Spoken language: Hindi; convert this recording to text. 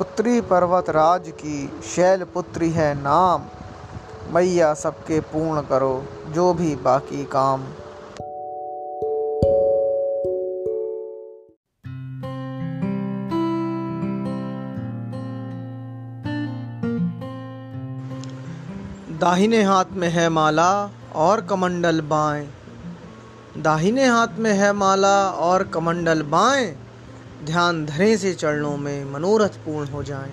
उत्तरी पर्वत राज की शैल पुत्री है नाम। मैया सबके पूर्ण करो, जो भी बाकी काम। दाहिने हाथ में है माला और कमंडल बाएँ। दाहिने हाथ में है माला और कमंडल बाएँ। ध्यान धरे से चरणों में मनोरथ पूर्ण हो जाएँ।